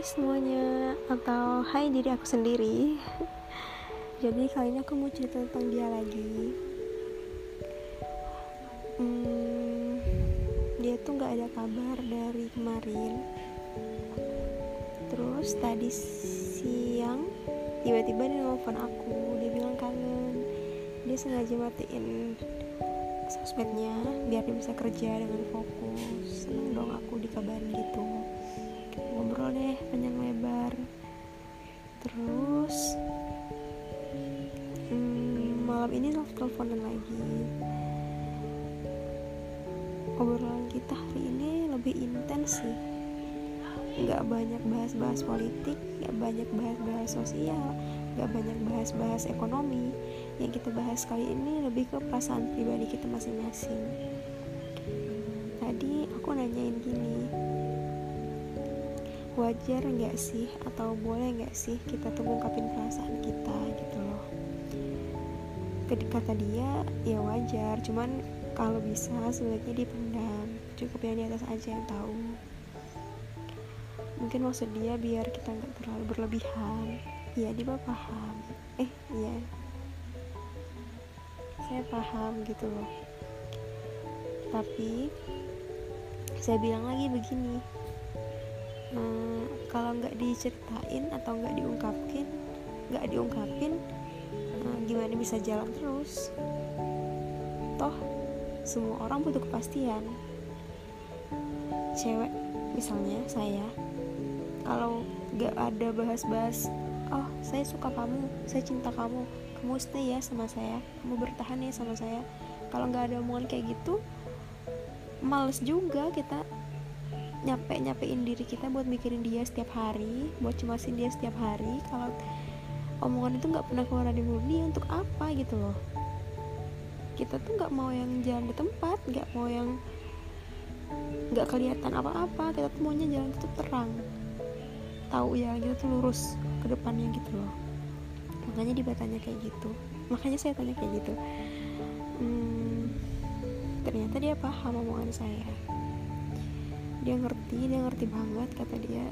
Semuanya. Atau hai diri aku sendiri. Jadi kali ini aku mau cerita tentang dia lagi. Hmm, Dia tuh gak ada kabar dari kemarin. Terus tadi siang Tiba-tiba dia nelfon aku. Dia bilang kangen. Dia sengaja matiin sosmednya biar dia bisa kerja dengan fokus. Seneng dong aku dikabarin lagi obrolan kita hari ini lebih intens sih. Nggak banyak bahas-bahas politik nggak banyak bahas-bahas sosial nggak banyak bahas-bahas ekonomi. Yang kita bahas kali ini lebih ke perasaan pribadi kita masing-masing. Tadi aku nanyain gini wajar nggak sih atau boleh nggak sih kita tuh ngungkapin perasaan kita gitu loh kata dia ya wajar. Cuman kalau bisa sebaiknya dipendam. Cukup yang di atas aja yang tahu. Mungkin maksud dia biar kita nggak terlalu berlebihan. Iya dia paham. Eh iya. Saya paham gitu loh. Tapi saya bilang lagi begini. Hmm, kalau nggak diceritain atau nggak diungkapin nggak diungkapin gimana bisa jalan terus? Toh semua orang butuh kepastian. Cewek misalnya saya kalau nggak ada bahas-bahas oh saya suka kamu saya cinta kamu kamu stay ya sama saya kamu bertahan ya sama saya. Kalau nggak ada omongan kayak gitu males juga kita nyampe nyampein diri kita buat mikirin dia setiap hari buat cemasin dia setiap hari. Kalau omongan itu nggak pernah keluar dari mulut dia untuk apa gitu loh. Kita tuh nggak mau yang jalan di tempat nggak mau yang nggak kelihatan apa-apa. Kita tuh maunya jalan itu terang. Tahu ya kita tuh lurus ke depannya gitu loh. Makanya dia tanya kayak gitu. Makanya saya tanya kayak gitu. Hmm, ternyata dia paham omongan saya. Dia ngerti dia ngerti banget kata dia.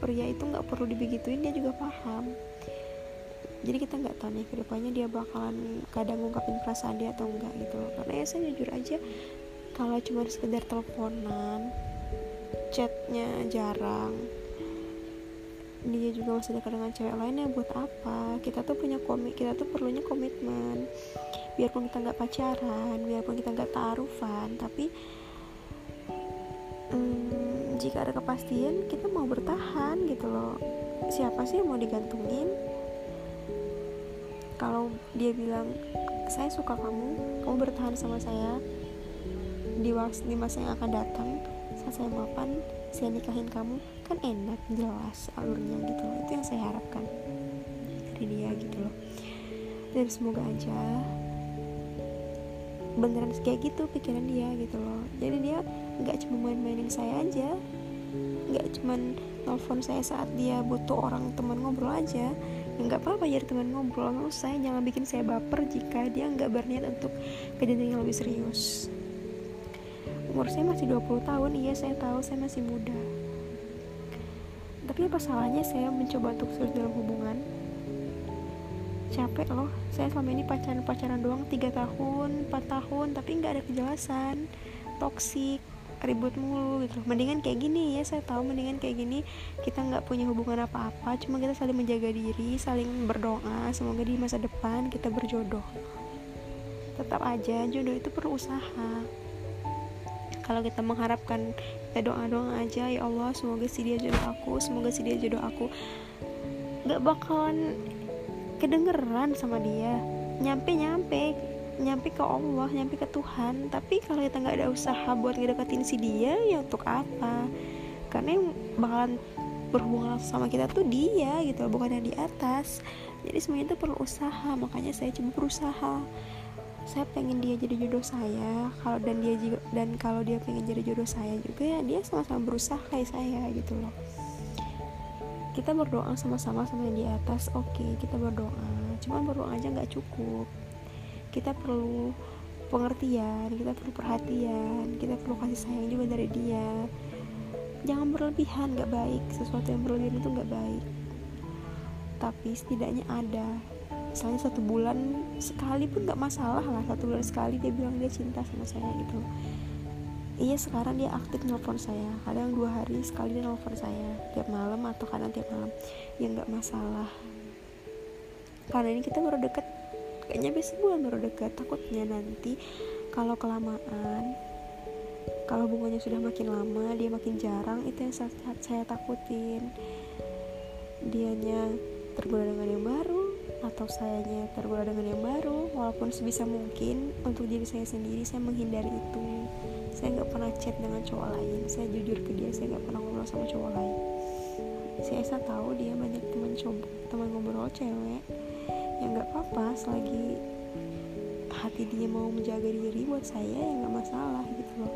Pria itu nggak perlu dibegituin dia juga paham jadi kita nggak tahu nih ke depannya dia bakalan kadang ngungkapin perasaan dia atau enggak gitu loh. Karena ya saya jujur aja kalau cuma sekedar teleponan chatnya jarang dia juga masih dekat dengan cewek lainnya buat apa? Kita tuh punya komit kita tuh perlunya komitmen. Biarpun kita nggak pacaran biarpun kita nggak taruhan tapi hmm, jika ada kepastian kita mau bertahan gitu loh. Siapa sih yang mau digantungin kalau dia bilang saya suka kamu kamu bertahan sama saya. Di, di masa yang akan datang saat saya mapan saya nikahin kamu kan enak jelas alurnya gitu loh. Itu yang saya harapkan dari dia gitu loh. Dan semoga aja beneran kayak gitu pikiran dia gitu loh. Jadi dia nggak cuma main-mainin saya aja nggak cuma telepon saya saat dia butuh orang teman ngobrol aja nggak apa-apa jadi teman ngobrol menurut saya. Jangan bikin saya baper jika dia nggak berniat untuk kejadian yang lebih serius. Umur saya masih 20 tahun. Iya saya tahu saya masih muda. Tapi apa salahnya saya mencoba untuk serius dalam hubungan? Capek loh. Saya selama ini pacaran pacaran doang 3 tahun 4 tahun tapi nggak ada kejelasan. Toksik ribut mulu gitu. Mendingan kayak gini ya saya tahu mendingan kayak gini. Kita nggak punya hubungan apa-apa cuma kita saling menjaga diri saling berdoa. Semoga di masa depan kita berjodoh. Tetap aja jodoh itu perlu usaha. Kalau kita mengharapkan kita doa doa aja ya Allah semoga si dia jodoh aku semoga si dia jodoh aku. Nggak bakalan kedengeran sama dia. Nyampe nyampe ke Allah nyampe ke Tuhan. Tapi kalau kita nggak ada usaha buat ngedeketin si dia ya untuk apa? Karena yang bakalan berhubungan sama kita tuh dia gitu bukan yang di atas. Jadi semuanya itu perlu usaha makanya saya coba berusaha. Saya pengen dia jadi jodoh saya. Kalau dan dia juga dan kalau dia pengen jadi jodoh saya juga ya dia sama-sama berusaha kayak saya gitu loh. Kita berdoa sama-sama sama yang di atas oke okay, kita berdoa. Cuma berdoa aja nggak cukup kita perlu pengertian kita perlu perhatian kita perlu kasih sayang juga dari dia. Jangan berlebihan nggak baik. Sesuatu yang berlebihan itu nggak baik. Tapi setidaknya ada. Misalnya satu bulan sekali pun nggak masalah lah. Satu bulan sekali dia bilang dia cinta sama saya gitu. Iya sekarang dia aktif nelfon saya. Kadang dua hari sekali dia nelfon saya. Tiap malam atau kadang tiap malam. Ya nggak masalah. Karena ini kita baru deket kayaknya besok bulan baru deket. Takutnya nanti kalau kelamaan kalau hubungannya sudah makin lama dia makin jarang itu yang saya, saya takutin. Dianya tergoda dengan yang baru atau sayanya tergoda dengan yang baru walaupun sebisa mungkin untuk diri saya sendiri saya menghindari itu. Saya nggak pernah chat dengan cowok lain saya jujur ke dia saya nggak pernah ngobrol sama cowok lain. Saya Esa tahu dia banyak teman coba teman ngobrol cewek ya nggak apa-apa selagi hati dia mau menjaga diri buat saya ya nggak masalah gitu loh.